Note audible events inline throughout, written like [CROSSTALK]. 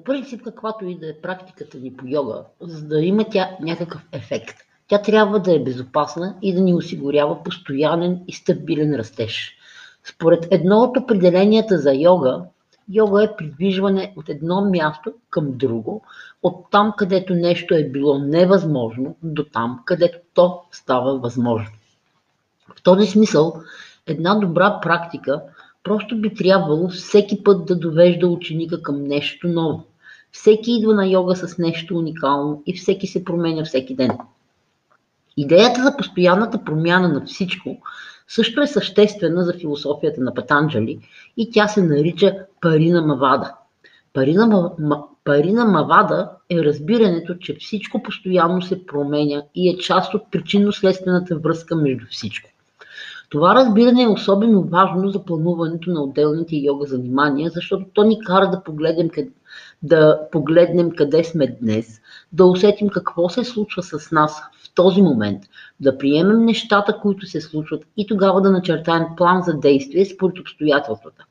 По принцип, каквато и да е практиката ни по йога, за да има тя някакъв ефект, тя трябва да е безопасна и да ни осигурява постоянен и стабилен растеж. Според едно от определенията за йога, йога е придвижване от едно място към друго, от там, където нещо е било невъзможно, до там, където то става възможно. В този смисъл, една добра практика просто би трябвало всеки път да довежда ученика към нещо ново. Всеки идва на йога с нещо уникално и всеки се променя всеки ден. Идеята за постоянната промяна на всичко също е съществена за философията на Патанджали и тя се нарича Парина Мавада. Парина, парина Мавада е разбирането, че всичко постоянно се променя и е част от причинно-следствената връзка между всичко. Това разбиране е особено важно за плануването на отделните йога занимания, защото то ни кара да погледнем, къде, да погледнем къде сме днес, да усетим какво се случва с нас в този момент, да приемем нещата, които се случват и тогава да начертаем план за действие според обстоятелствата.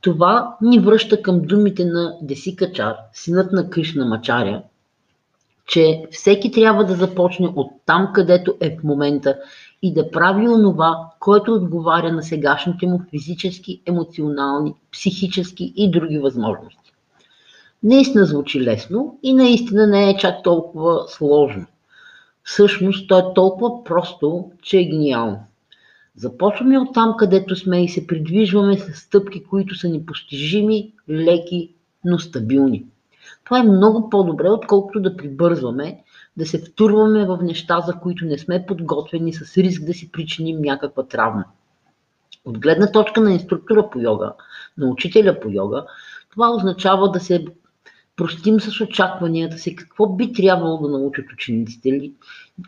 Това ни връща към думите на Десикачар, синът на Кришна Мачаря, че всеки трябва да започне от там, където е в момента и да прави онова, което отговаря на сегашните му физически, емоционални, психически и други възможности. Наистина звучи лесно и наистина не е чак толкова сложно. Всъщност то е толкова просто, че е гениално. Започваме от там, където сме и се придвижваме с стъпки, които са непостижими, леки, но стабилни. Това е много по-добре, отколкото да прибързваме, да се втурваме в неща, за които не сме подготвени с риск да си причиним някаква травма. От гледна точка на инструктора по йога, на учителя по йога, това означава да се простим с очакванията си какво би трябвало да научат учениците, ли,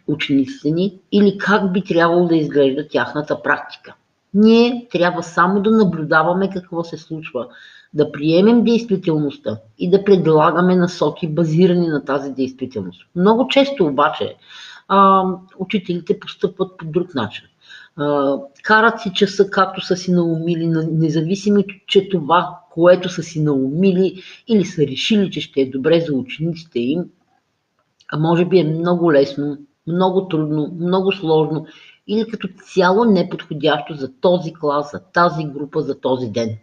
учениците ни или как би трябвало да изглежда тяхната практика. Ние трябва само да наблюдаваме какво се случва, да приемем действителността и да предлагаме насоки, базирани на тази действителност. Много често обаче а, учителите постъпват по друг начин. Карат си часа както са си наумили, независимо, че това, което са си наумили или са решили, че ще е добре за учениците им, а може би е много лесно, много трудно, много сложно или като цяло неподходящо за този клас, за тази група, за този ден.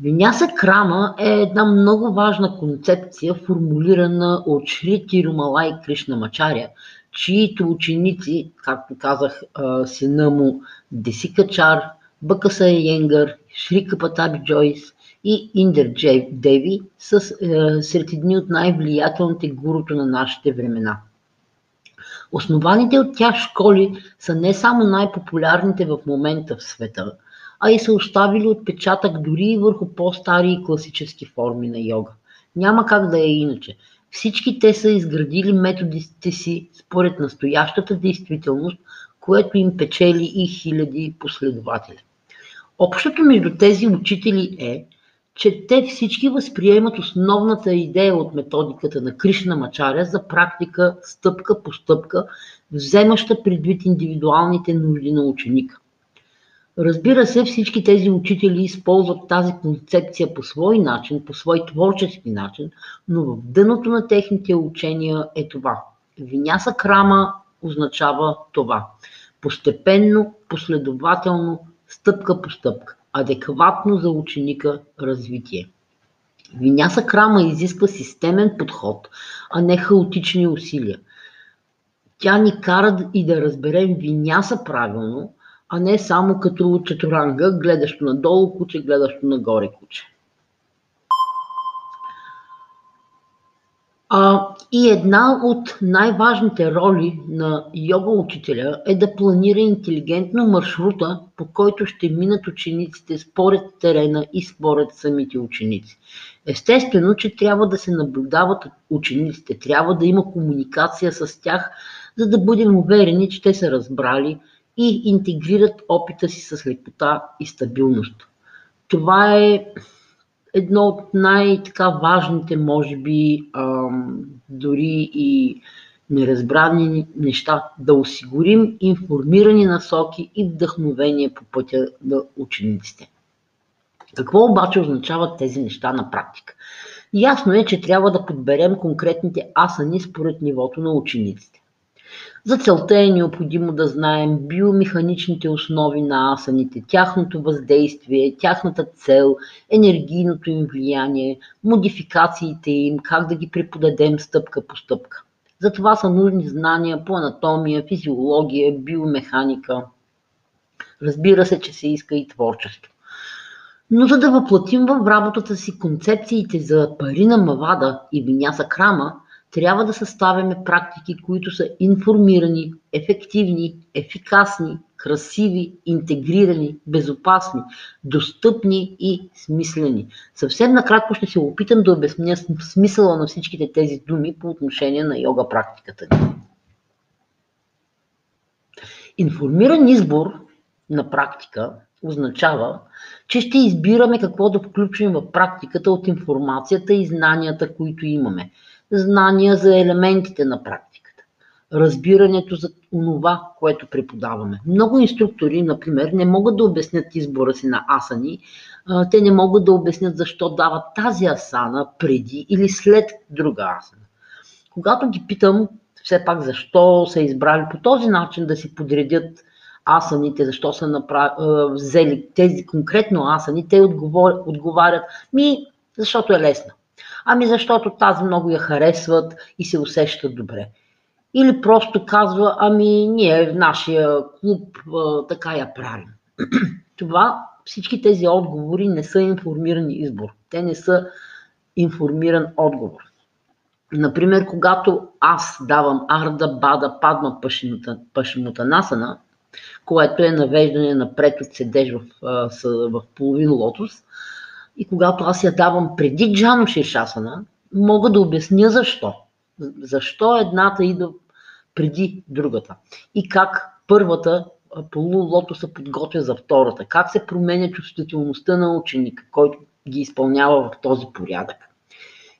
Виняса Крама е една много важна концепция, формулирана от Шри Тирумалай Кришна Мачаря, чието ученици, както казах, сина му Десикачар, Бъкаса Йенгър, Шри Капатаби Джойс и Индер Деви са е, сред едни от най-влиятелните гуруто на нашите времена. Основаните от тях школи са не само най-популярните в момента в света – а и са оставили отпечатък дори и върху по-стари и класически форми на йога. Няма как да е иначе. Всички те са изградили методите си според настоящата действителност, което им печели и хиляди последователи. Общото между тези учители е, че те всички възприемат основната идея от методиката на Кришна Мачаря за практика стъпка по стъпка, вземаща предвид индивидуалните нужди на ученика. Разбира се, всички тези учители използват тази концепция по свой начин, по свой творчески начин, но в дъното на техните учения е това. Виняса крама означава това. Постепенно, последователно, стъпка по стъпка, адекватно за ученика развитие. Виняса крама изисква системен подход, а не хаотични усилия. Тя ни кара и да разберем виняса правилно, а не само като четоранга, гледащо надолу куче, гледащо нагоре куче. А, и една от най-важните роли на йога учителя е да планира интелигентно маршрута, по който ще минат учениците според терена и според самите ученици. Естествено, че трябва да се наблюдават учениците, трябва да има комуникация с тях, за да бъдем уверени, че те са разбрали, и интегрират опита си с лекота и стабилност. Това е едно от най-така важните, може би, ам, дори и неразбрани неща, да осигурим информирани насоки и вдъхновение по пътя на учениците. Какво обаче означават тези неща на практика? Ясно е, че трябва да подберем конкретните асани според нивото на учениците. За целта е необходимо да знаем биомеханичните основи на асаните, тяхното въздействие, тяхната цел, енергийното им влияние, модификациите им, как да ги преподадем стъпка по стъпка. За това са нужни знания по анатомия, физиология, биомеханика. Разбира се, че се иска и творчество. Но за да въплатим в работата си концепциите за парина Мавада и Виняса Крама, трябва да съставяме практики, които са информирани, ефективни, ефикасни, красиви, интегрирани, безопасни, достъпни и смислени. Съвсем накратко ще се опитам да обясня смисъла на всичките тези думи по отношение на йога практиката ни. Информиран избор на практика означава, че ще избираме какво да включим в практиката от информацията и знанията, които имаме. Знания за елементите на практиката, разбирането за това, което преподаваме. Много инструктори, например, не могат да обяснят избора си на асани, те не могат да обяснят защо дават тази асана преди или след друга асана. Когато ги питам все пак защо са избрали по този начин да си подредят асаните, защо са направ... взели тези конкретно асани, те отговарят, ми, защото е лесна. Ами защото тази много я харесват и се усещат добре. Или просто казва, ами ние в нашия клуб така я правим. [CLEARS THROAT] Това, всички тези отговори не са информиран избор. Те не са информиран отговор. Например, когато аз давам Арда Бада Падма Пашимутанасана, което е навеждане напред от седеж в, в половин лотос. И когато аз я давам преди Джано Шишасана, мога да обясня защо. Защо едната идва преди другата. И как първата полулото се подготвя за втората. Как се променя чувствителността на ученика, който ги изпълнява в този порядък.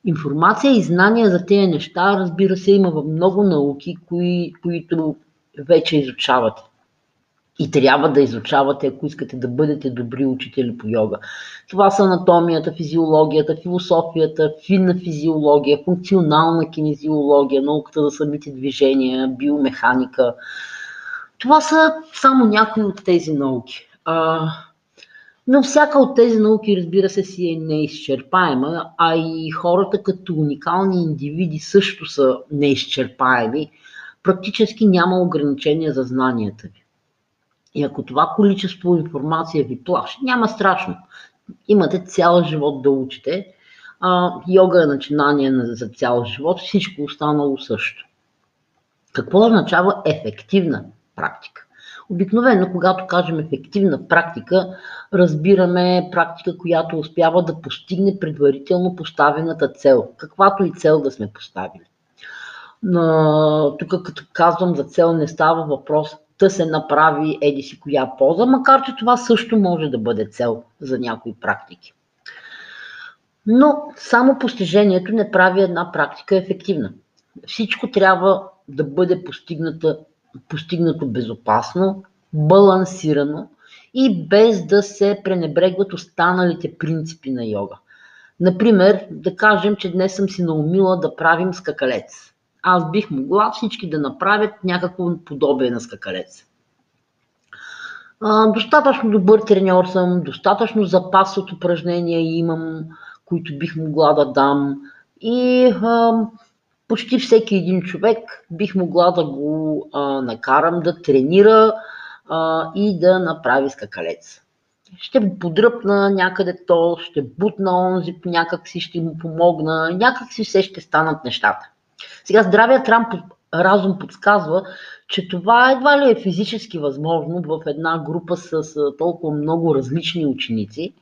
Информация и знания за тези неща, разбира се, има в много науки, кои, които вече изучавате и трябва да изучавате, ако искате да бъдете добри учители по йога. Това са анатомията, физиологията, философията, финна физиология, функционална кинезиология, науката за самите движения, биомеханика. Това са само някои от тези науки. А, но всяка от тези науки, разбира се, си е неизчерпаема, а и хората като уникални индивиди също са неизчерпаеми. Практически няма ограничения за знанията ви. И ако това количество информация ви плаши, няма страшно. Имате цял живот да учите. А, йога е начинание за цял живот, всичко останало също. Какво означава ефективна практика? Обикновено, когато кажем ефективна практика, разбираме практика, която успява да постигне предварително поставената цел, каквато и цел да сме поставили. Тук като казвам за цел не става въпрос да се направи еди си коя поза, макар че това също може да бъде цел за някои практики. Но само постижението не прави една практика ефективна. Всичко трябва да бъде постигнато безопасно, балансирано и без да се пренебрегват останалите принципи на йога. Например, да кажем, че днес съм си наумила да правим скакалец аз бих могла всички да направят някакво подобие на скакалец. А, достатъчно добър треньор съм, достатъчно запас от упражнения имам, които бих могла да дам и а, почти всеки един човек бих могла да го а, накарам да тренира а, и да направи скакалец. Ще го подръпна някъде то, ще бутна онзи, някак си ще му помогна, някак си все ще станат нещата. Сега здравият разум подсказва, че това едва ли е физически възможно в една група с толкова много различни ученици.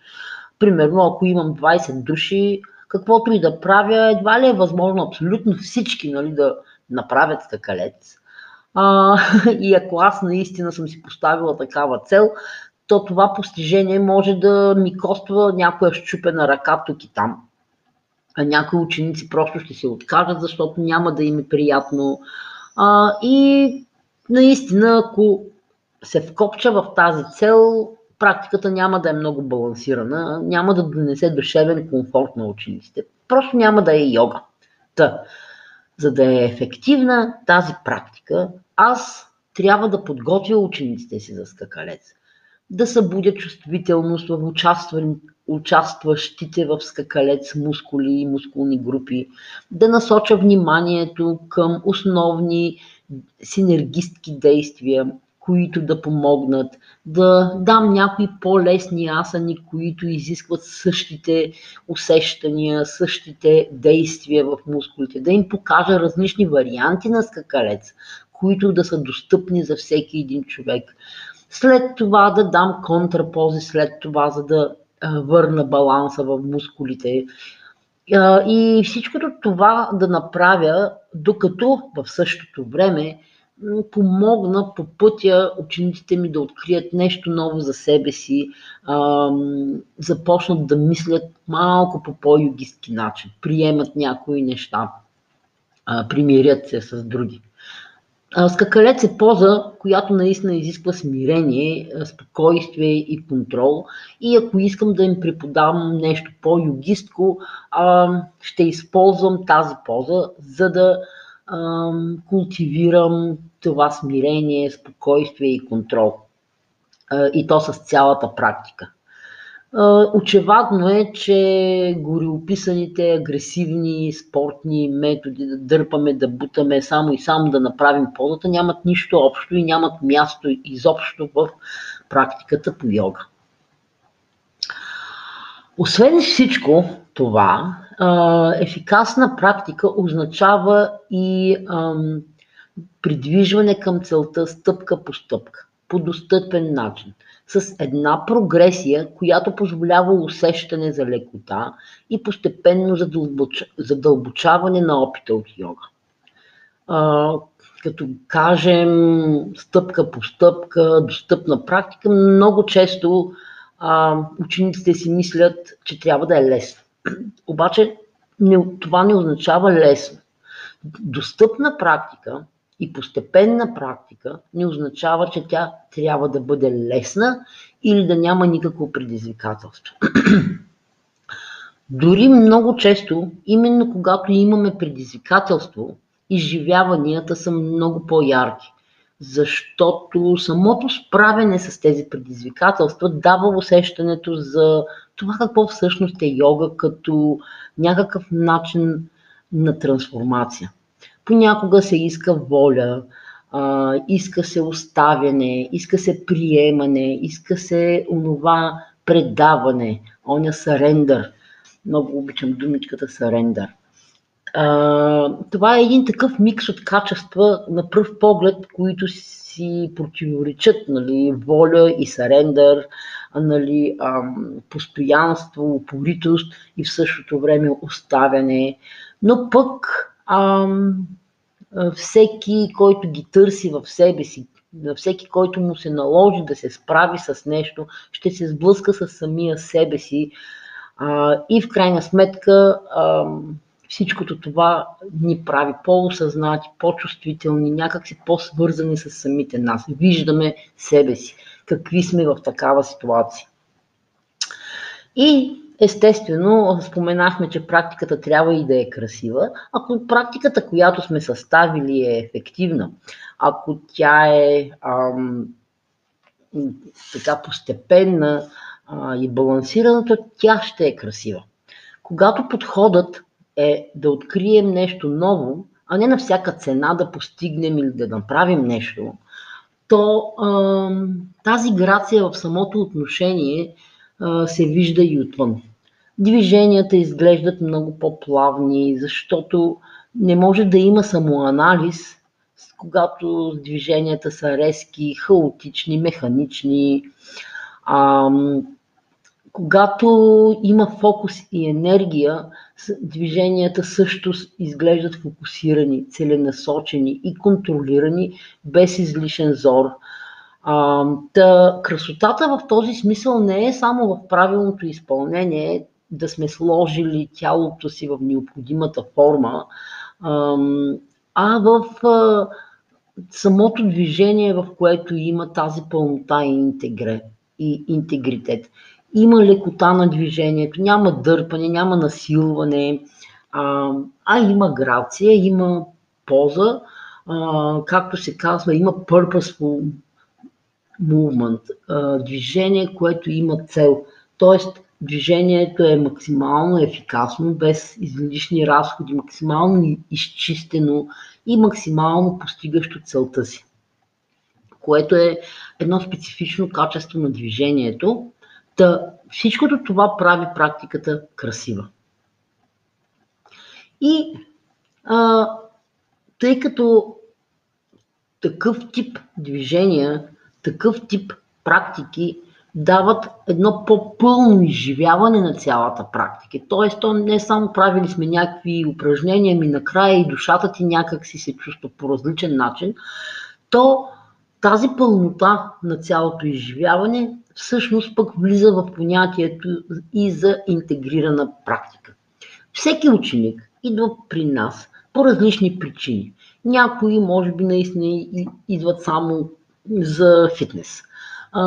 Примерно, ако имам 20 души, каквото и да правя, едва ли е възможно абсолютно всички нали, да направят скакалец. А, [LAUGHS] и ако аз наистина съм си поставила такава цел, то това постижение може да ми коства някоя щупена ръка тук и там а някои ученици просто ще се откажат, защото няма да им е приятно. А, и наистина, ако се вкопча в тази цел, практиката няма да е много балансирана, няма да донесе душевен комфорт на учениците. Просто няма да е йога. Та, за да е ефективна тази практика, аз трябва да подготвя учениците си за скакалец. Да събудя чувствителност в участващите в скакалец мускули и мускулни групи, да насоча вниманието към основни синергистки действия, които да помогнат, да дам някои по-лесни асани, които изискват същите усещания, същите действия в мускулите, да им покажа различни варианти на скакалец, които да са достъпни за всеки един човек. След това да дам контрапози, след това, за да върна баланса в мускулите. И всичкото това да направя, докато в същото време помогна по пътя учениците ми да открият нещо ново за себе си, започнат да мислят малко по по-югистки начин, приемат някои неща, примирят се с други. Скакалец е поза, която наистина изисква смирение, спокойствие и контрол. И ако искам да им преподавам нещо по-югистко, ще използвам тази поза, за да култивирам това смирение, спокойствие и контрол. И то с цялата практика. Очевадно е, че гореописаните агресивни спортни методи да дърпаме, да бутаме само и само да направим позата нямат нищо общо и нямат място изобщо в практиката по йога. Освен всичко това, ефикасна практика означава и придвижване към целта стъпка по стъпка, по достъпен начин с една прогресия, която позволява усещане за лекота и постепенно задълбочаване на опита от йога. А, като кажем стъпка по стъпка, достъпна практика, много често а, учениците си мислят, че трябва да е лесно. [CLEARS THROAT] Обаче не, това не означава лесно. Достъпна практика и постепенна практика не означава, че тя трябва да бъде лесна или да няма никакво предизвикателство. [CLEARS THROAT] Дори много често, именно когато имаме предизвикателство, изживяванията са много по-ярки, защото самото справяне с тези предизвикателства дава усещането за това какво всъщност е йога като някакъв начин на трансформация. Понякога се иска воля, а, иска се оставяне, иска се приемане, иска се онова предаване, оня сарендър. Много обичам думичката сарендър. Това е един такъв микс от качества на пръв поглед, които си противоречат, нали, воля и сарендър, нали, ам, постоянство, упоритост и в същото време оставяне. Но пък ам, всеки, който ги търси в себе си, на всеки, който му се наложи да се справи с нещо, ще се сблъска с самия себе си а, и в крайна сметка а, всичкото това ни прави по-осъзнати, по-чувствителни, някакси по-свързани с самите нас. Виждаме себе си, какви сме в такава ситуация. И естествено, споменахме, че практиката трябва и да е красива. Ако практиката, която сме съставили е ефективна, ако тя е ам, така постепенна а, и балансирана, тя ще е красива. Когато подходът е да открием нещо ново, а не на всяка цена да постигнем или да направим нещо, то а, тази грация в самото отношение се вижда и отвън. Движенията изглеждат много по-плавни, защото не може да има самоанализ, когато движенията са резки, хаотични, механични. А, когато има фокус и енергия, движенията също изглеждат фокусирани, целенасочени и контролирани, без излишен зор. А, та, красотата в този смисъл не е само в правилното изпълнение, да сме сложили тялото си в необходимата форма, а в самото движение, в което има тази пълнота и интегре, и интегритет. Има лекота на движението, няма дърпане, няма насилване, а, а има грация, има поза, а, както се казва, има purposeful movement, движение, което има цел. Тоест, движението е максимално ефикасно, без излишни разходи, максимално изчистено и максимално постигащо целта си, което е едно специфично качество на движението. Та, всичкото това прави практиката красива. И а, тъй като такъв тип движения, такъв тип практики дават едно по-пълно изживяване на цялата практика. Тоест, то не само правили сме някакви упражнения, ми накрая и душата ти някак си се чувства по различен начин, то тази пълнота на цялото изживяване всъщност пък влиза в понятието и за интегрирана практика. Всеки ученик идва при нас по различни причини. Някои, може би, наистина идват само за фитнес – а,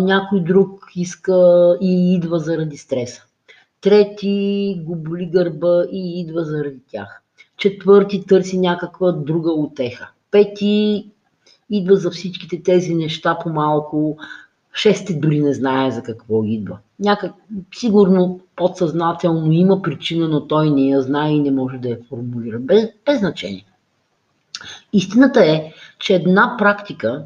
някой друг иска и идва заради стреса. Трети го боли гърба и идва заради тях. Четвърти търси някаква друга отеха. Пети идва за всичките тези неща по-малко. Шести дори не знае за какво идва. Някак, сигурно подсъзнателно има причина, но той не я знае и не може да я формулира. Без, без значение. Истината е, че една практика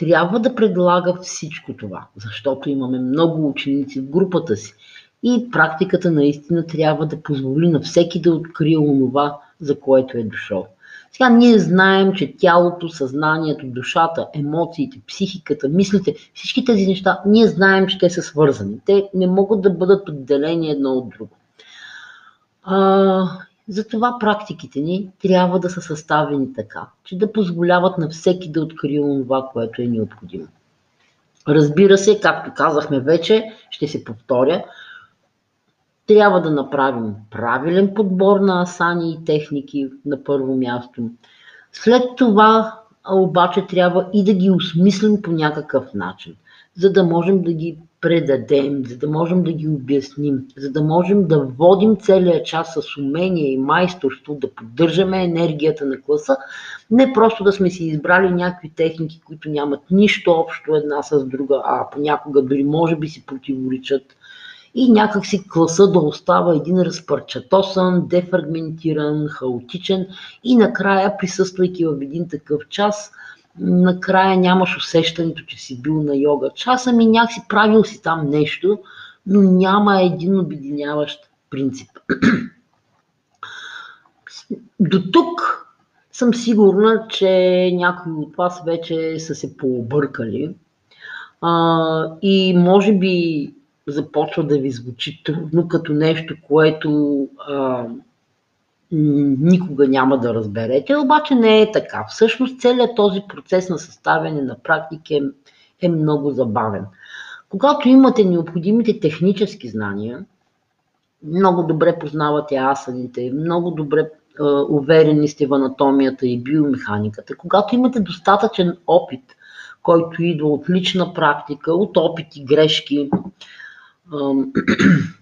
трябва да предлага всичко това, защото имаме много ученици в групата си. И практиката наистина трябва да позволи на всеки да открие онова, за което е дошъл. Сега ние знаем, че тялото, съзнанието, душата, емоциите, психиката, мислите, всички тези неща, ние знаем, че те са свързани. Те не могат да бъдат отделени едно от друго. А, затова практиките ни трябва да са съставени така, че да позволяват на всеки да открие това, което е необходимо. Разбира се, както казахме вече, ще се повторя, трябва да направим правилен подбор на асани и техники на първо място. След това обаче трябва и да ги осмислим по някакъв начин, за да можем да ги предадем, за да можем да ги обясним, за да можем да водим целия час с умение и майсторство, да поддържаме енергията на класа, не просто да сме си избрали някакви техники, които нямат нищо общо една с друга, а понякога дори може би си противоречат. И някакси класа да остава един разпърчатосан, дефрагментиран, хаотичен и накрая, присъствайки в един такъв час, накрая нямаш усещането, че си бил на йога часа, ми някакси правил си там нещо, но няма един обединяващ принцип. [CLEARS THROAT] До тук съм сигурна, че някои от вас вече са се пообъркали а, и може би започва да ви звучи трудно като нещо, което а, никога няма да разберете, обаче не е така. Всъщност целият този процес на съставяне на практики е, е много забавен. Когато имате необходимите технически знания, много добре познавате асаните, много добре е, уверени сте в анатомията и биомеханиката, когато имате достатъчен опит, който идва от лична практика, от опит и грешки,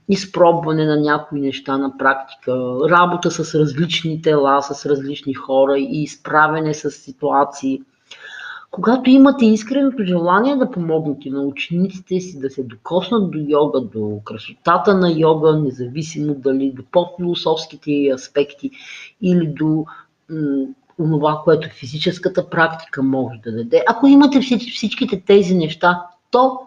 изпробване на някои неща на практика, работа с различни тела, с различни хора и изправене с ситуации. Когато имате искреното желание да помогнете на учениците си да се докоснат до йога, до красотата на йога, независимо дали до по-философските аспекти или до това, което физическата практика може да даде. Ако имате всичките тези неща, то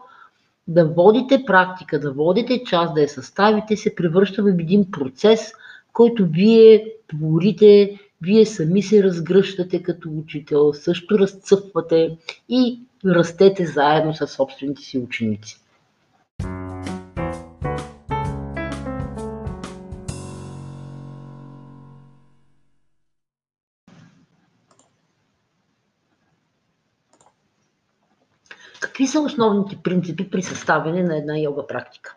да водите практика, да водите част, да я съставите, се превръща в един процес, който вие творите, вие сами се разгръщате като учител, също разцъфвате и растете заедно с собствените си ученици. Какви са основните принципи при съставяне на една йога практика?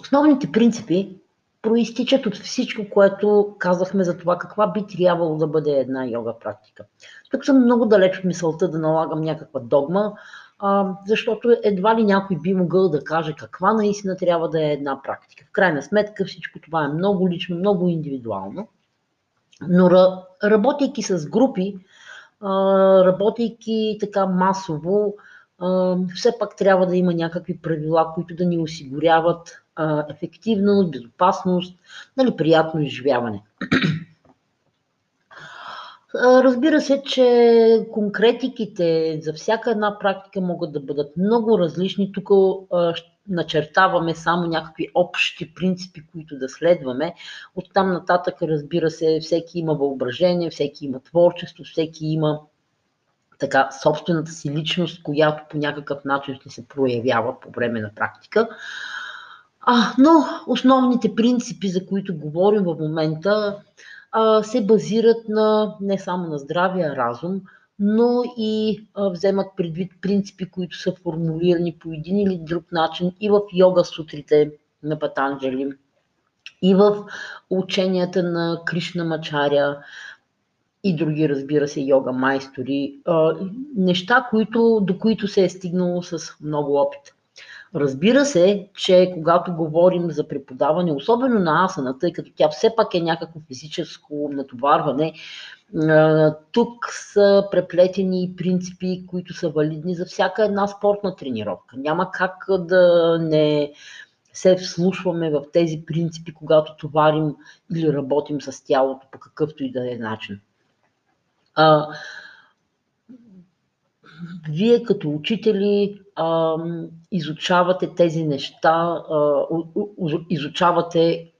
Основните принципи проистичат от всичко, което казахме за това каква би трябвало да бъде една йога практика. Тук съм много далеч от мисълта да налагам някаква догма. защото едва ли някой би могъл да каже каква наистина трябва да е една практика. В крайна сметка всичко това е много лично, много индивидуално, но работейки с групи, работейки така масово, все пак трябва да има някакви правила, които да ни осигуряват ефективност, безопасност, нали, приятно изживяване. Разбира се, че конкретиките за всяка една практика могат да бъдат много различни. Тук начертаваме само някакви общи принципи, които да следваме. От там нататък, разбира се, всеки има въображение, всеки има творчество, всеки има така собствената си личност, която по някакъв начин ще се проявява по време на практика. А, но основните принципи, за които говорим в момента, се базират на не само на здравия разум, но и вземат предвид принципи, които са формулирани по един или друг начин и в йога сутрите на Патанджали, и в ученията на Кришна Мачаря, и други, разбира се, йога майстори, неща, които, до които се е стигнало с много опит. Разбира се, че когато говорим за преподаване, особено на асана, тъй като тя все пак е някакво физическо натоварване, тук са преплетени принципи, които са валидни за всяка една спортна тренировка. Няма как да не се вслушваме в тези принципи, когато товарим или работим с тялото по какъвто и да е начин. Вие като учители а, изучавате тези неща, а, изучавате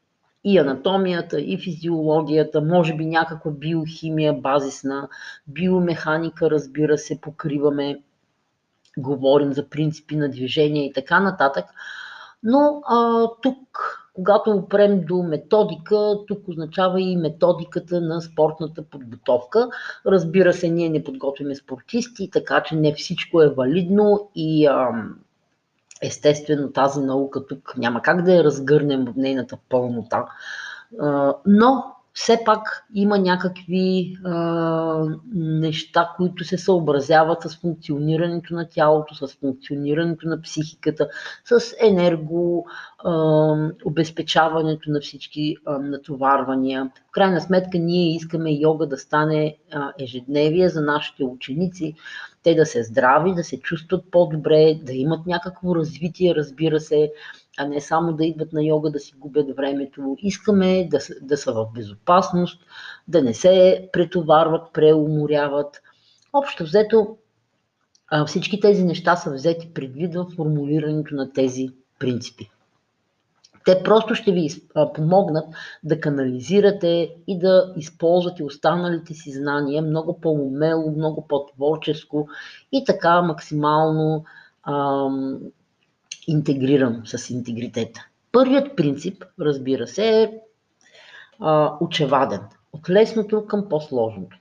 и анатомията, и физиологията, може би някаква биохимия базисна, биомеханика, разбира се, покриваме, говорим за принципи на движение и така нататък. Но а, тук когато опрем до методика, тук означава и методиката на спортната подготовка. Разбира се, ние не подготвяме спортисти, така че не всичко е валидно и естествено тази наука тук няма как да я разгърнем в нейната пълнота. Но все пак има някакви а, неща, които се съобразяват с функционирането на тялото, с функционирането на психиката, с енерго, а, обезпечаването на всички а, натоварвания. В крайна сметка ние искаме йога да стане а, ежедневие за нашите ученици, те да се здрави, да се чувстват по-добре, да имат някакво развитие, разбира се, а не само да идват на йога да си губят времето. Искаме да, да са в безопасност, да не се претоварват, преуморяват. Общо взето всички тези неща са взети предвид в формулирането на тези принципи. Те просто ще ви помогнат да канализирате и да използвате останалите си знания много по-умело, много по-творческо и така максимално интегриран с интегритета. Първият принцип, разбира се, е а, очеваден. От лесното към по-сложното.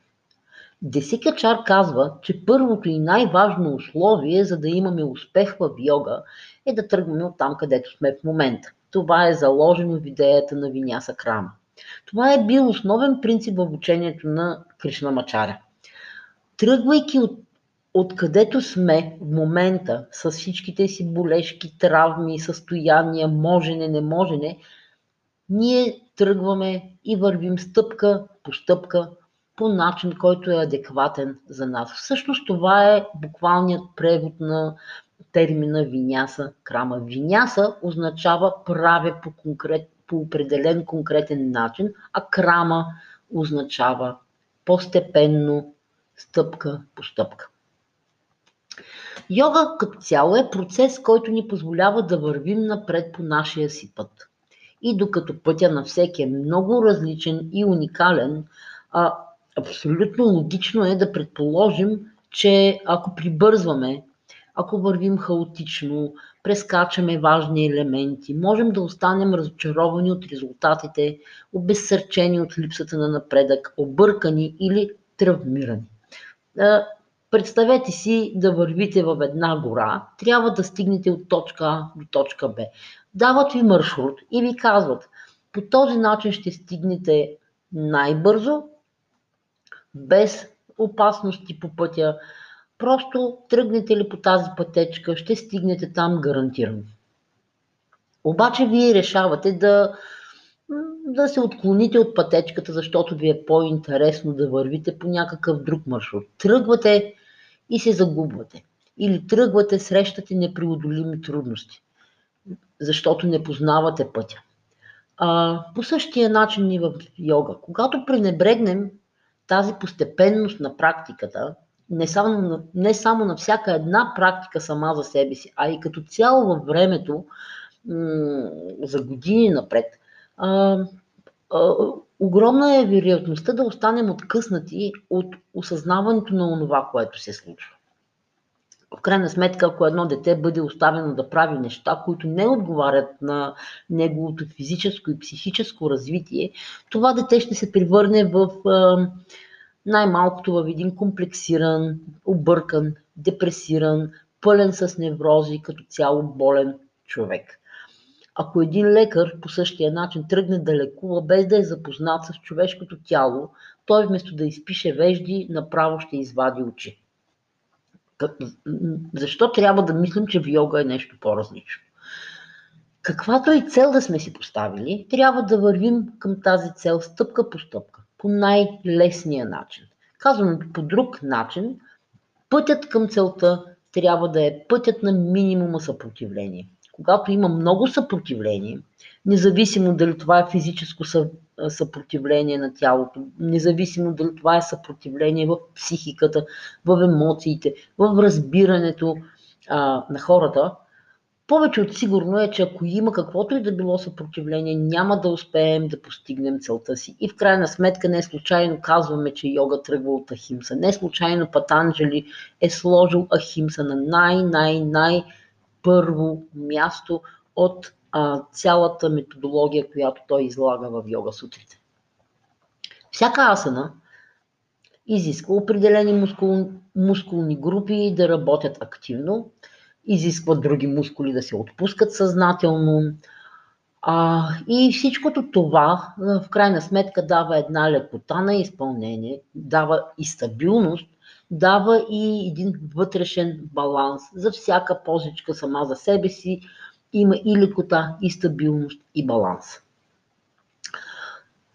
Десика Чар казва, че първото и най-важно условие, за да имаме успех в йога, е да тръгваме от там, където сме в момента. Това е заложено в идеята на Виняса Крама. Това е бил основен принцип в учението на Кришна Мачаря. Тръгвайки от откъдето сме в момента с всичките си болешки, травми, състояния, можене, не можене, ние тръгваме и вървим стъпка по стъпка по начин, който е адекватен за нас. Всъщност това е буквалният превод на термина виняса крама. Виняса означава праве по, конкрет, по определен конкретен начин, а крама означава постепенно, стъпка по стъпка. Йога като цяло е процес, който ни позволява да вървим напред по нашия си път. И докато пътя на всеки е много различен и уникален, а, абсолютно логично е да предположим, че ако прибързваме, ако вървим хаотично, прескачаме важни елементи, можем да останем разочаровани от резултатите, обезсърчени от липсата на напредък, объркани или травмирани. Представете си да вървите в една гора, трябва да стигнете от точка А до точка Б. Дават ви маршрут и ви казват, по този начин ще стигнете най-бързо, без опасности по пътя, Просто тръгнете ли по тази пътечка, ще стигнете там гарантирано. Обаче вие решавате да, да се отклоните от пътечката, защото ви е по-интересно да вървите по някакъв друг маршрут. Тръгвате и се загубвате. Или тръгвате, срещате непреодолими трудности, защото не познавате пътя. А, по същия начин и в йога. Когато пренебрегнем тази постепенност на практиката, не само, не само на всяка една практика сама за себе си, а и като цяло във времето, за години напред, огромна е вероятността да останем откъснати от осъзнаването на това, което се случва. В крайна сметка, ако едно дете бъде оставено да прави неща, които не отговарят на неговото физическо и психическо развитие, това дете ще се превърне в най-малкото в един комплексиран, объркан, депресиран, пълен с неврози, като цяло болен човек. Ако един лекар по същия начин тръгне да лекува без да е запознат с човешкото тяло, той вместо да изпише вежди, направо ще извади очи. Защо трябва да мислим, че в йога е нещо по-различно? Каквато и цел да сме си поставили, трябва да вървим към тази цел стъпка по стъпка, по най-лесния начин. Казвам по друг начин, пътят към целта трябва да е пътят на минимума съпротивление когато има много съпротивление, независимо дали това е физическо съпротивление на тялото, независимо дали това е съпротивление в психиката, в емоциите, в разбирането а, на хората, повече от сигурно е, че ако има каквото и да било съпротивление, няма да успеем да постигнем целта си. И в крайна сметка не случайно казваме, че йога тръгва от Ахимса. Не случайно Патанджали е сложил Ахимса на най-най-най първо място от а, цялата методология, която той излага в йога сутрите. Всяка асана изисква определени мускул, мускулни групи да работят активно, изисква други мускули да се отпускат съзнателно. А, и всичкото това в крайна сметка дава една лекота на изпълнение, дава и стабилност дава и един вътрешен баланс за всяка позичка сама за себе си. Има и лекота, и стабилност, и баланс.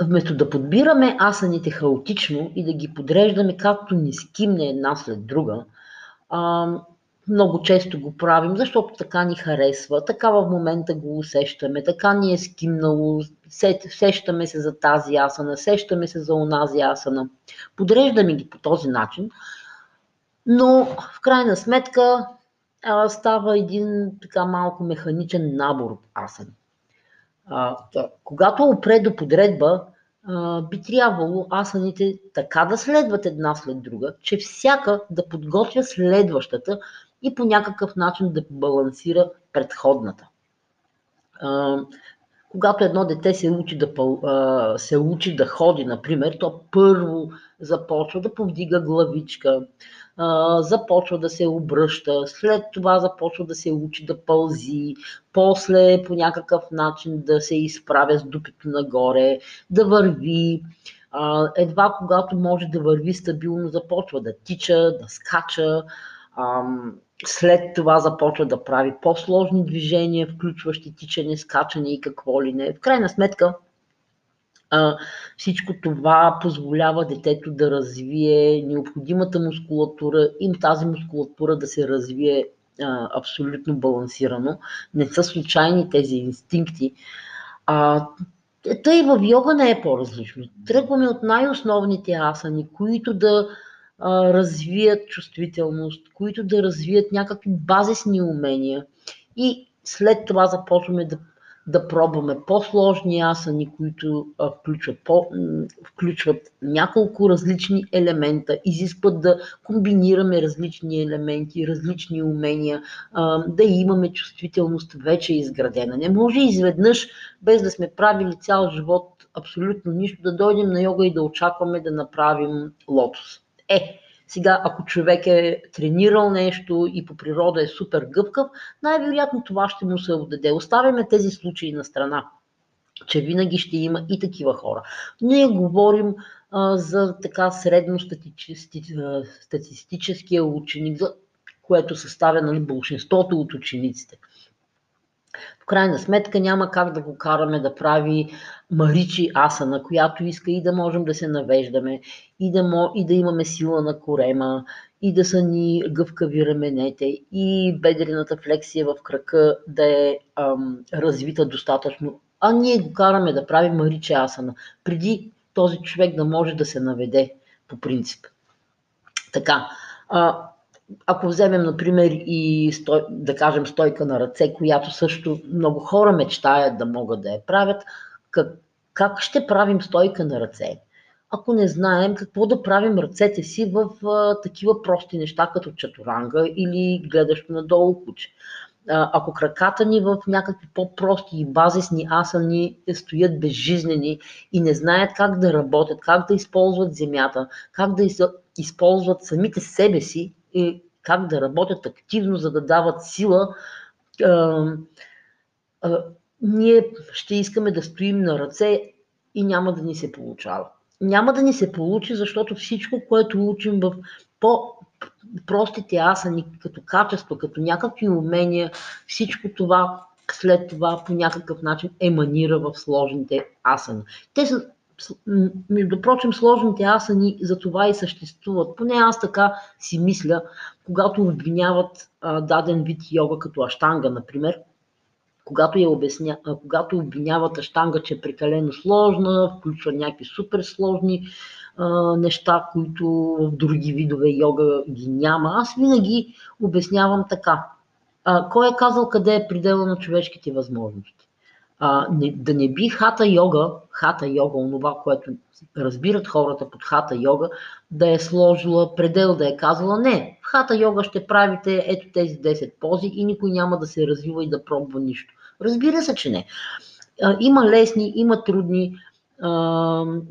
Вместо да подбираме асаните хаотично и да ги подреждаме както ни скимне една след друга, много често го правим, защото така ни харесва, така в момента го усещаме, така ни е скимнало, сещаме се за тази асана, сещаме се за онази асана. Подреждаме ги по този начин, но в крайна сметка а, става един така малко механичен набор от. А, да, когато опре до подредба, а, би трябвало асаните така да следват една след друга, че всяка да подготвя следващата и по някакъв начин да балансира предходната. А, когато едно дете се учи да, се учи да ходи, например, то първо започва да повдига главичка, започва да се обръща, след това започва да се учи да пълзи, после по някакъв начин да се изправя с дупето нагоре, да върви. Едва когато може да върви стабилно, започва да тича, да скача, след това започва да прави по-сложни движения, включващи тичане, скачане и какво ли не. В крайна сметка, всичко това позволява детето да развие необходимата мускулатура и тази мускулатура да се развие абсолютно балансирано. Не са случайни тези инстинкти. А, тъй в йога не е по-различно. Тръгваме от най-основните асани, които да развият чувствителност, които да развият някакви базисни умения и след това започваме да да пробваме по-сложни асани, които включват, по, включват няколко различни елемента, изискват да комбинираме различни елементи, различни умения, да имаме чувствителност вече изградена. Не може изведнъж, без да сме правили цял живот абсолютно нищо, да дойдем на йога и да очакваме да направим лотос. Е, сега, ако човек е тренирал нещо и по природа е супер гъвкав, най-вероятно това ще му се отдаде. Оставяме тези случаи на страна че винаги ще има и такива хора. Ние говорим за така средностатистическия ученик, за което съставя нали, большинството от учениците. В крайна сметка няма как да го караме да прави Маричи Асана, която иска и да можем да се навеждаме, и да, и да имаме сила на корема, и да са ни гъвкави раменете, и бедрената флексия в крака да е ам, развита достатъчно. А ние го караме да прави Маричи Асана, преди този човек да може да се наведе по принцип. Така, а, ако вземем, например, и стой, да кажем стойка на ръце, която също много хора мечтаят да могат да я правят, как, как ще правим стойка на ръце? Ако не знаем какво да правим ръцете си в а, такива прости неща, като чатуранга или гледащо надолу куче. А, ако краката ни в някакви по-прости и базисни асани стоят безжизнени и не знаят как да работят, как да използват земята, как да използват самите себе си, и как да работят активно, за да дават сила, а, а, ние ще искаме да стоим на ръце и няма да ни се получава. Няма да ни се получи, защото всичко, което учим в по-простите асани, като качество, като някакви умения, всичко това след това по някакъв начин еманира в сложните асани. Те са между прочим, сложните асани за това и съществуват. Поне аз така си мисля, когато обвиняват а, даден вид йога, като аштанга, например, когато, я обясня, а, когато обвиняват аштанга, че е прекалено сложна, включва някакви супер сложни а, неща, които в други видове йога ги няма. Аз винаги обяснявам така. А, кой е казал къде е предела на човешките възможности? А, не, да не би хата йога, хата йога, онова, което разбират хората под хата йога, да е сложила предел, да е казала не, в хата йога ще правите ето тези 10 пози и никой няма да се развива и да пробва нищо. Разбира се, че не. А, има лесни, има трудни,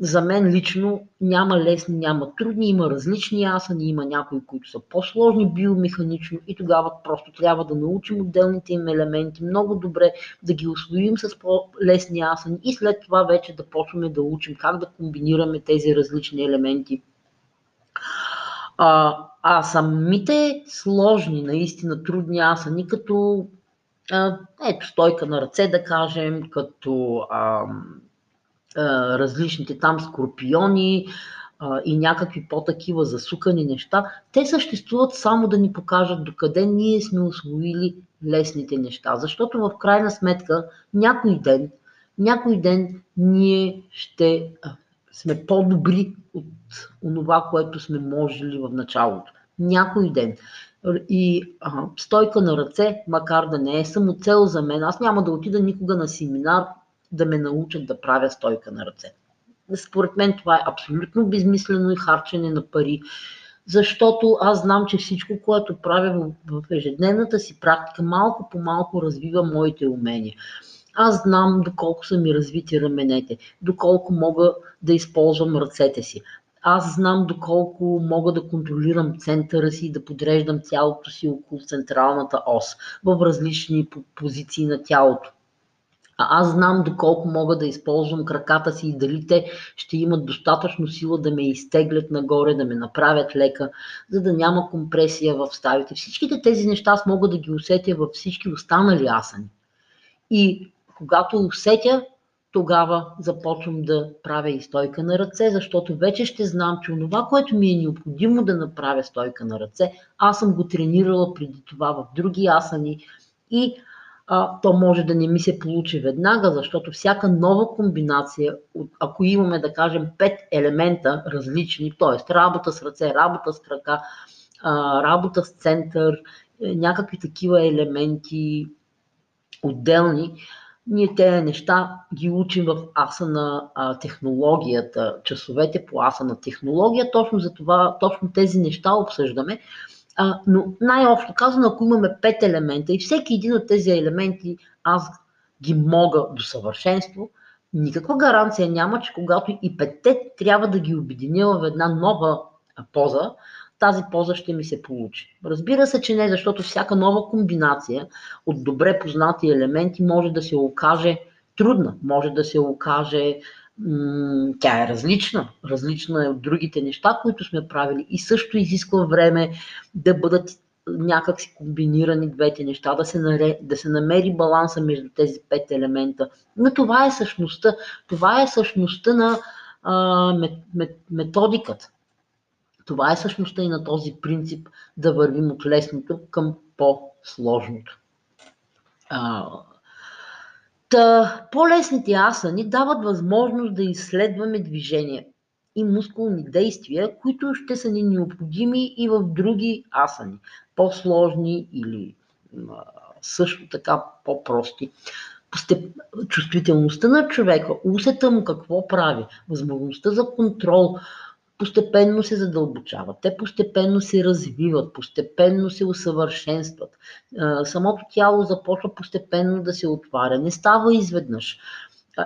за мен лично няма лесни, няма трудни, има различни асани, има някои, които са по-сложни биомеханично и тогава просто трябва да научим отделните им елементи много добре, да ги освоим с по-лесни асани и след това вече да почваме да учим как да комбинираме тези различни елементи. А, а самите сложни, наистина трудни асани, като ето стойка на ръце, да кажем, като различните там скорпиони и някакви по-такива засукани неща, те съществуват само да ни покажат докъде ние сме освоили лесните неща. Защото в крайна сметка някой ден, някой ден ние ще сме по-добри от това, което сме можели в началото. Някой ден. И а, стойка на ръце, макар да не е само цел за мен, аз няма да отида никога на семинар да ме научат да правя стойка на ръце. Според мен това е абсолютно безмислено и харчене на пари, защото аз знам, че всичко, което правя в ежедневната си практика, малко по малко развива моите умения. Аз знам доколко са ми развити раменете, доколко мога да използвам ръцете си. Аз знам доколко мога да контролирам центъра си и да подреждам тялото си около централната ос в различни позиции на тялото. А аз знам доколко мога да използвам краката си и дали те ще имат достатъчно сила да ме изтеглят нагоре, да ме направят лека, за да няма компресия в ставите. Всичките тези неща аз мога да ги усетя във всички останали асани. И когато усетя, тогава започвам да правя и стойка на ръце, защото вече ще знам, че това, което ми е необходимо да направя стойка на ръце, аз съм го тренирала преди това в други асани и а, то може да не ми се получи веднага, защото всяка нова комбинация, ако имаме да кажем пет елемента различни, т.е. работа с ръце, работа с крака, а, работа с център, е, някакви такива елементи отделни, ние тези неща ги учим в аса на технологията, часовете по аса на технология, точно за това, точно тези неща обсъждаме. А, но най-общо казано, ако имаме пет елемента и всеки един от тези елементи аз ги мога до съвършенство, никаква гаранция няма, че когато и петте трябва да ги обединя в една нова поза, тази поза ще ми се получи. Разбира се, че не, защото всяка нова комбинация от добре познати елементи може да се окаже трудна, може да се окаже тя е различна. Различна е от другите неща, които сме правили и също изисква време да бъдат някак си комбинирани двете неща, да се, наре, да се намери баланса между тези пет елемента. Но това е същността. Това е същността на а, мет, мет, методиката. Това е същността и на този принцип да вървим от лесното към по-сложното. А, Та, по-лесните асани дават възможност да изследваме движения и мускулни действия, които ще са ни необходими и в други асани, по-сложни или също така по-прости. Чувствителността на човека, усета му какво прави, възможността за контрол, постепенно се задълбочават, те постепенно се развиват, постепенно се усъвършенстват. Самото тяло започва постепенно да се отваря. Не става изведнъж.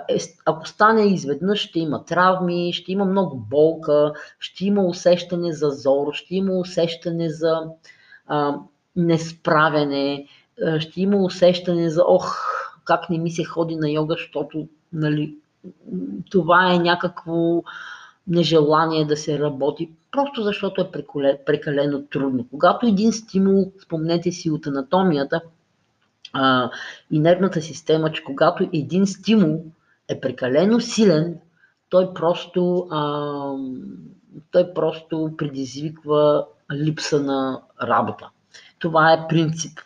Е, ако стане изведнъж, ще има травми, ще има много болка, ще има усещане за зор, ще има усещане за а, несправяне, ще има усещане за ох, как не ми се ходи на йога, защото нали, това е някакво нежелание да се работи, просто защото е прекалено трудно. Когато един стимул, спомнете си от анатомията а, и нервната система, че когато един стимул е прекалено силен, той просто, а, той просто предизвиква липса на работа. Това е принцип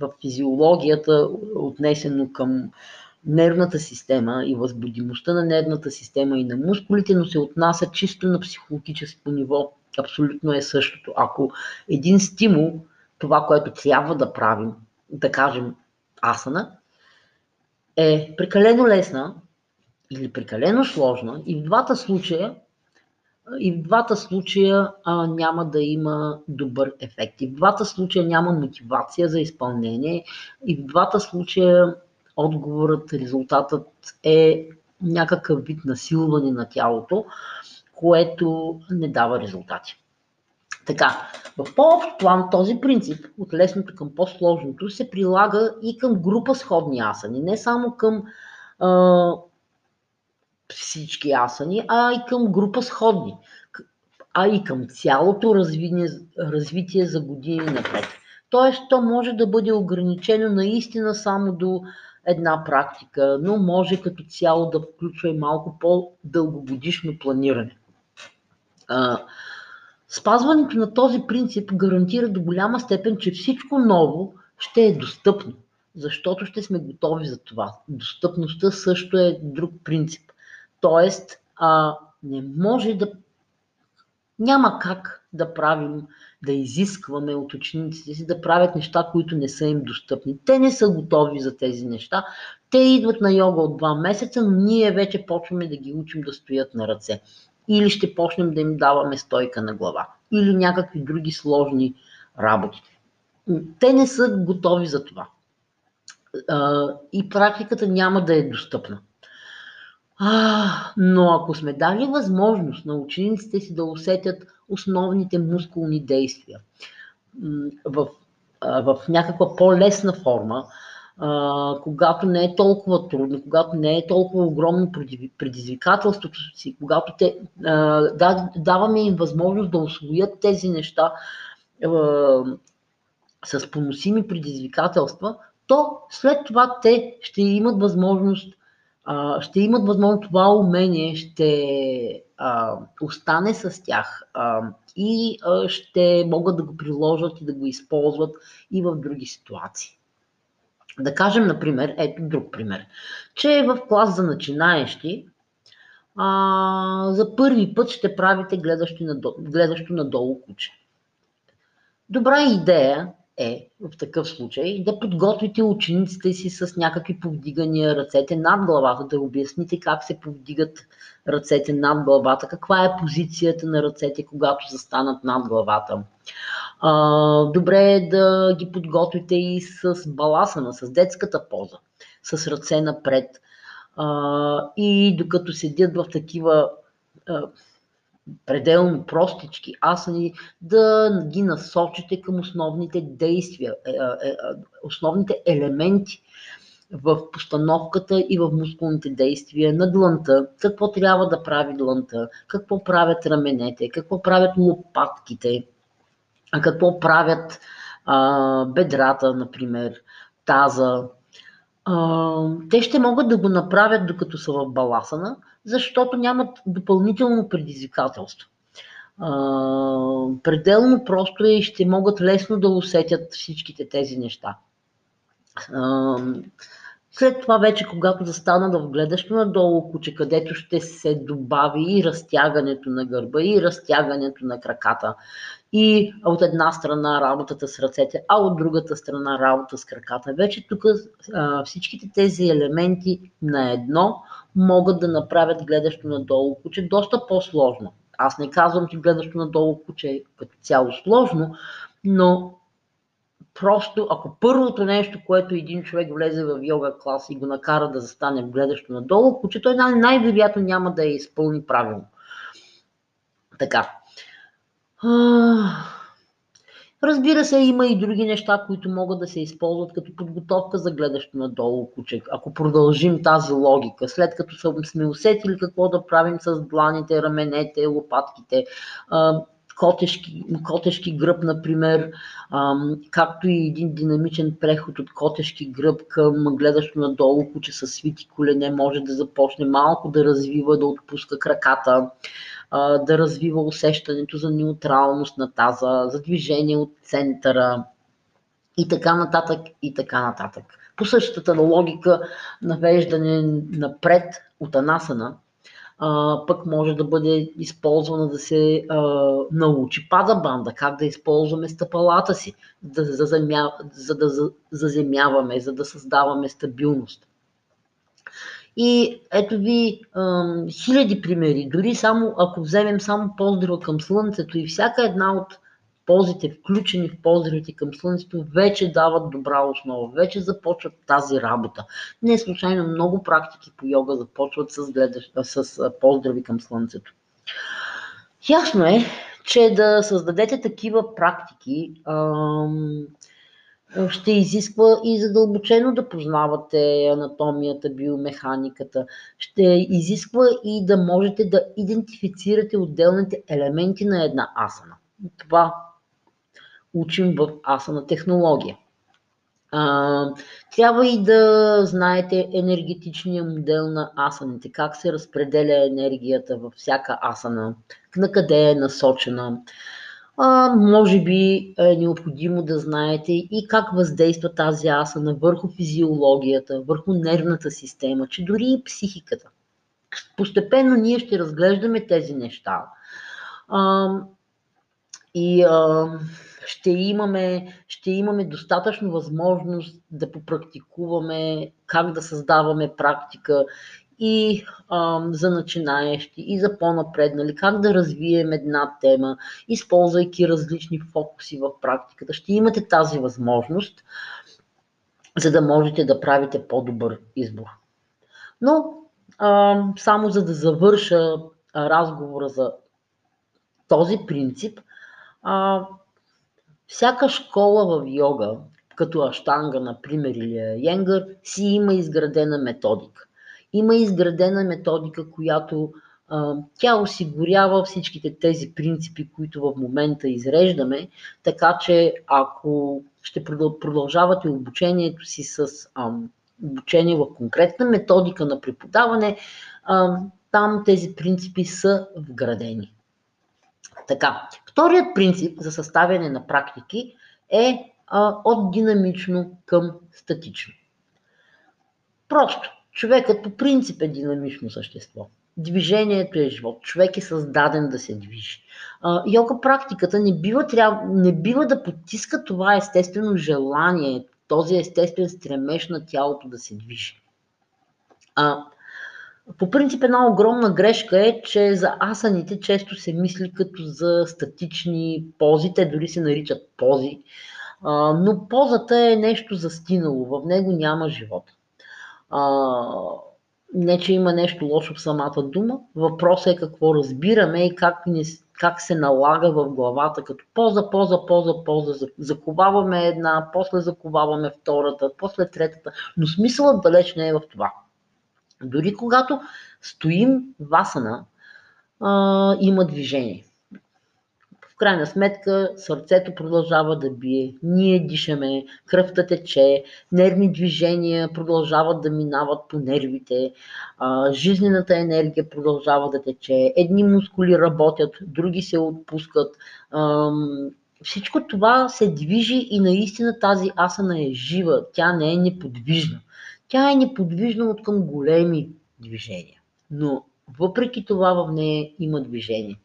в физиологията, отнесено към нервната система и възбудимостта на нервната система и на мускулите, но се отнася чисто на психологическо ниво. Абсолютно е същото. Ако един стимул, това, което трябва да правим, да кажем асана, е прекалено лесна или прекалено сложна и в двата случая и в двата случая а, няма да има добър ефект. И в двата случая няма мотивация за изпълнение. И в двата случая отговорът, резултатът е някакъв вид насилване на тялото, което не дава резултати. Така, в по-общ план този принцип от лесното към по-сложното се прилага и към група сходни асани, не само към а, всички асани, а и към група сходни, а и към цялото развитие, развитие за години напред. Тоест, то може да бъде ограничено наистина само до една практика, но може като цяло да включва и малко по-дългогодишно планиране. Спазването на този принцип гарантира до голяма степен, че всичко ново ще е достъпно, защото ще сме готови за това. Достъпността също е друг принцип. Тоест, а, не може да. Няма как да правим да изискваме от учениците си да правят неща, които не са им достъпни. Те не са готови за тези неща. Те идват на йога от два месеца, но ние вече почваме да ги учим да стоят на ръце. Или ще почнем да им даваме стойка на глава. Или някакви други сложни работи. Те не са готови за това. И практиката няма да е достъпна. Но ако сме дали възможност на учениците си да усетят основните мускулни действия. В, в някаква по-лесна форма, когато не е толкова трудно, когато не е толкова огромно предизвикателството си, когато те, да, даваме им възможност да освоят тези неща с поносими предизвикателства, то след това те ще имат възможност ще имат възможност това умение, ще а, остане с тях а, и а, ще могат да го приложат и да го използват и в други ситуации. Да кажем, например, ето друг пример, че в клас за начинаещи а, за първи път ще правите гледащо надолу, гледащо надолу куче. Добра идея е в такъв случай да подготвите учениците си с някакви повдигания ръцете над главата, да обясните как се повдигат ръцете над главата, каква е позицията на ръцете, когато застанат над главата. добре е да ги подготвите и с баласана, с детската поза, с ръце напред. и докато седят в такива пределно простички асани, да ги насочите към основните действия, е, е, е, основните елементи в постановката и в мускулните действия на длънта, какво трябва да прави длънта, какво правят раменете, какво правят лопатките, какво правят а, бедрата, например, таза. А, те ще могат да го направят докато са в баласана, защото нямат допълнително предизвикателство. А, пределно просто е и ще могат лесно да усетят всичките тези неща. А, след това вече, когато застана в гледащо надолу куче, където ще се добави и разтягането на гърба, и разтягането на краката, и от една страна работата с ръцете, а от другата страна работа с краката. Вече тук всичките тези елементи на едно могат да направят гледащо надолу куче доста по-сложно. Аз не казвам, че гледащо надолу куче е като цяло сложно, но просто, ако първото нещо, което един човек влезе в йога клас и го накара да застане гледащо надолу, куче, той най-вероятно няма да я изпълни правилно. Така. Разбира се, има и други неща, които могат да се използват като подготовка за гледащо надолу куче. Ако продължим тази логика, след като сме усетили какво да правим с дланите, раменете, лопатките, котешки, котешки гръб, например, както и един динамичен преход от котешки гръб към гледащо надолу куче с свити колене може да започне малко да развива, да отпуска краката да развива усещането за неутралност на таза, за движение от центъра и така нататък и така нататък. По същата логика навеждане напред от анасана, пък може да бъде използвана да се а, научи пада банда, как да използваме стъпалата си, да заземя, за да заземяваме, за да създаваме стабилност. И ето ви ам, хиляди примери. Дори само, ако вземем само поздрава към Слънцето и всяка една от позите, включени в поздравите към Слънцето, вече дават добра основа, вече започват тази работа. Не случайно много практики по йога започват с, гледащ, с поздрави към Слънцето. Ясно е, че да създадете такива практики ам, ще изисква и задълбочено да познавате анатомията, биомеханиката. Ще изисква и да можете да идентифицирате отделните елементи на една асана. Това учим в асана технология. А, трябва и да знаете енергетичния модел на асаните, как се разпределя енергията във всяка асана, на къде е насочена, а, може би е необходимо да знаете и как въздейства тази асана върху физиологията, върху нервната система, че дори и психиката. Постепенно ние ще разглеждаме тези неща. А, и а, ще, имаме, ще имаме достатъчно възможност да попрактикуваме как да създаваме практика и а, за начинаещи, и за по-напреднали, как да развием една тема, използвайки различни фокуси в практиката. Ще имате тази възможност, за да можете да правите по-добър избор. Но а, само за да завърша разговора за този принцип, а, всяка школа в йога, като Аштанга, например, или Йенгър, си има изградена методика има изградена методика, която а, тя осигурява всичките тези принципи, които в момента изреждаме, така че ако ще продължавате обучението си с а, обучение в конкретна методика на преподаване, а, там тези принципи са вградени. Така, вторият принцип за съставяне на практики е а, от динамично към статично. Просто Човекът по принцип е динамично същество. Движението е живот. Човек е създаден да се движи. йога практиката не бива, трябва, не бива да потиска това естествено желание, този естествен стремеж на тялото да се движи. А, по принцип една огромна грешка е, че за асаните често се мисли като за статични пози, те дори се наричат пози, а, но позата е нещо застинало, в него няма живот. А, не, че има нещо лошо в самата дума. Въпросът е какво разбираме и как, ни, как се налага в главата, като поза, поза, поза, поза, заковаваме една, после заковаваме втората, после третата, но смисълът далеч не е в това. Дори когато стоим васана, а, има движение крайна сметка сърцето продължава да бие, ние дишаме, кръвта тече, нервни движения продължават да минават по нервите, жизнената енергия продължава да тече, едни мускули работят, други се отпускат. Всичко това се движи и наистина тази асана е жива, тя не е неподвижна. Тя е неподвижна от към големи движения, но въпреки това в нея има движение.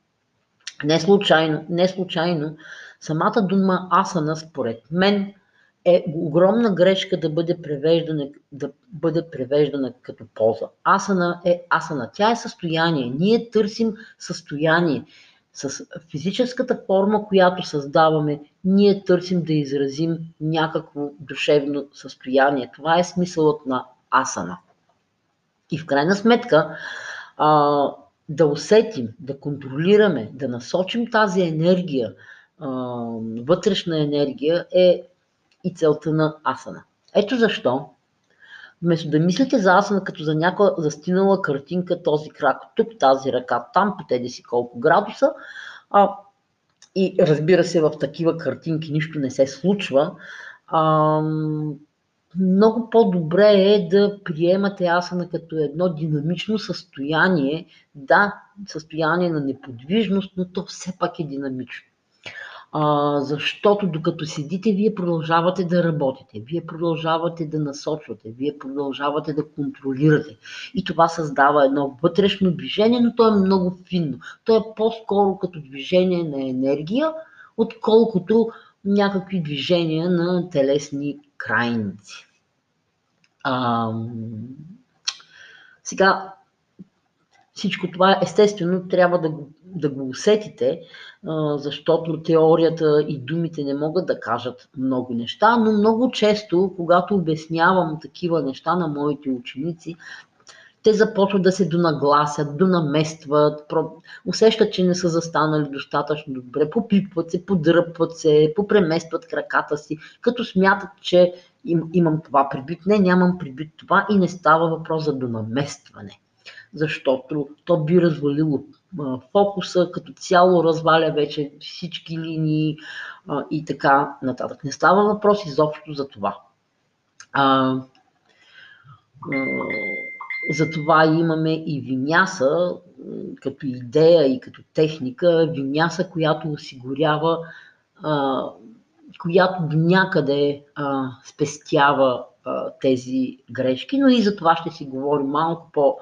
Не случайно, не случайно самата дума асана, според мен, е огромна грешка да бъде превеждана, да бъде превеждана като поза. Асана е асана. Тя е състояние. Ние търсим състояние. С физическата форма, която създаваме, ние търсим да изразим някакво душевно състояние. Това е смисълът на асана. И в крайна сметка, а, да усетим, да контролираме, да насочим тази енергия, вътрешна енергия е и целта на асана. Ето защо, вместо да мислите за асана като за някаква застинала картинка, този крак тук, тази ръка там, по тези си колко градуса, а, и разбира се, в такива картинки нищо не се случва, а, много по-добре е да приемате асана като едно динамично състояние, да, състояние на неподвижност, но то все пак е динамично. А, защото докато седите, вие продължавате да работите, вие продължавате да насочвате, вие продължавате да контролирате. И това създава едно вътрешно движение, но то е много финно. То е по-скоро като движение на енергия, отколкото някакви движения на телесни крайници. А, сега, всичко това естествено трябва да да го усетите, защото теорията и думите не могат да кажат много неща, но много често, когато обяснявам такива неща на моите ученици, те започват да се донагласят, донаместват, усещат, че не са застанали достатъчно добре, попипват се, подръпват се, попреместват краката си, като смятат, че им, имам това предвид. Не, нямам предвид това и не става въпрос за донаместване, защото то би развалило фокуса, като цяло разваля вече всички линии а, и така нататък. Не става въпрос изобщо за това. А, а, затова имаме и виняса като идея и като техника, виняса, която осигурява, а, която до някъде а, спестява а, тези грешки, но и за това ще си говорим малко по,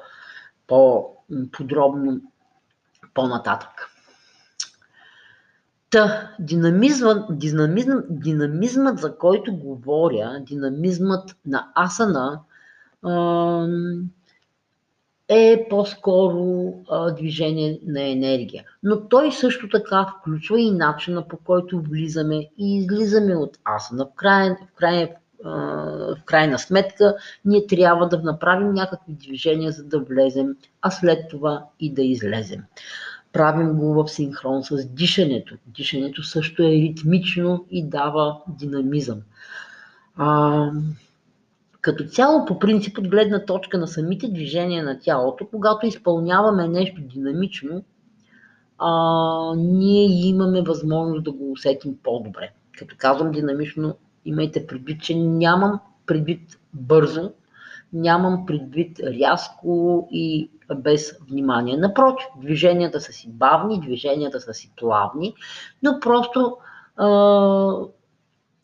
по-подробно по-нататък. Та, динамизъм, динамизъм, динамизмът, за който говоря, динамизмът на асана, е по-скоро движение на енергия. Но той също така включва и начина по който влизаме и излизаме от асана. В, край, в, край, в крайна сметка ние трябва да направим някакви движения, за да влезем, а след това и да излезем. Правим го в синхрон с дишането. Дишането също е ритмично и дава динамизъм. А, като цяло, по принцип, от гледна точка на самите движения на тялото, когато изпълняваме нещо динамично, а, ние имаме възможност да го усетим по-добре. Като казвам динамично, имайте предвид, че нямам предвид бързо, нямам предвид рязко и без внимание. Напротив, движенията са си бавни, движенията са си плавни, но просто а,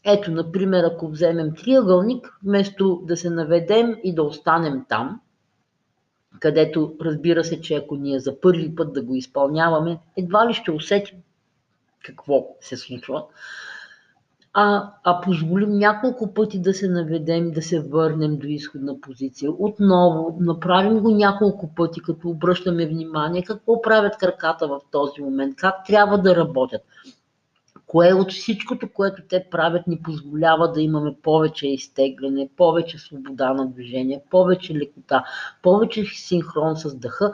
ето, например, ако вземем триъгълник, вместо да се наведем и да останем там, където разбира се, че ако ние за първи път да го изпълняваме, едва ли ще усетим какво се случва, а, а позволим няколко пъти да се наведем, да се върнем до изходна позиция. Отново направим го няколко пъти, като обръщаме внимание какво правят краката в този момент, как трябва да работят кое от всичкото, което те правят, ни позволява да имаме повече изтегляне, повече свобода на движение, повече лекота, повече синхрон с дъха.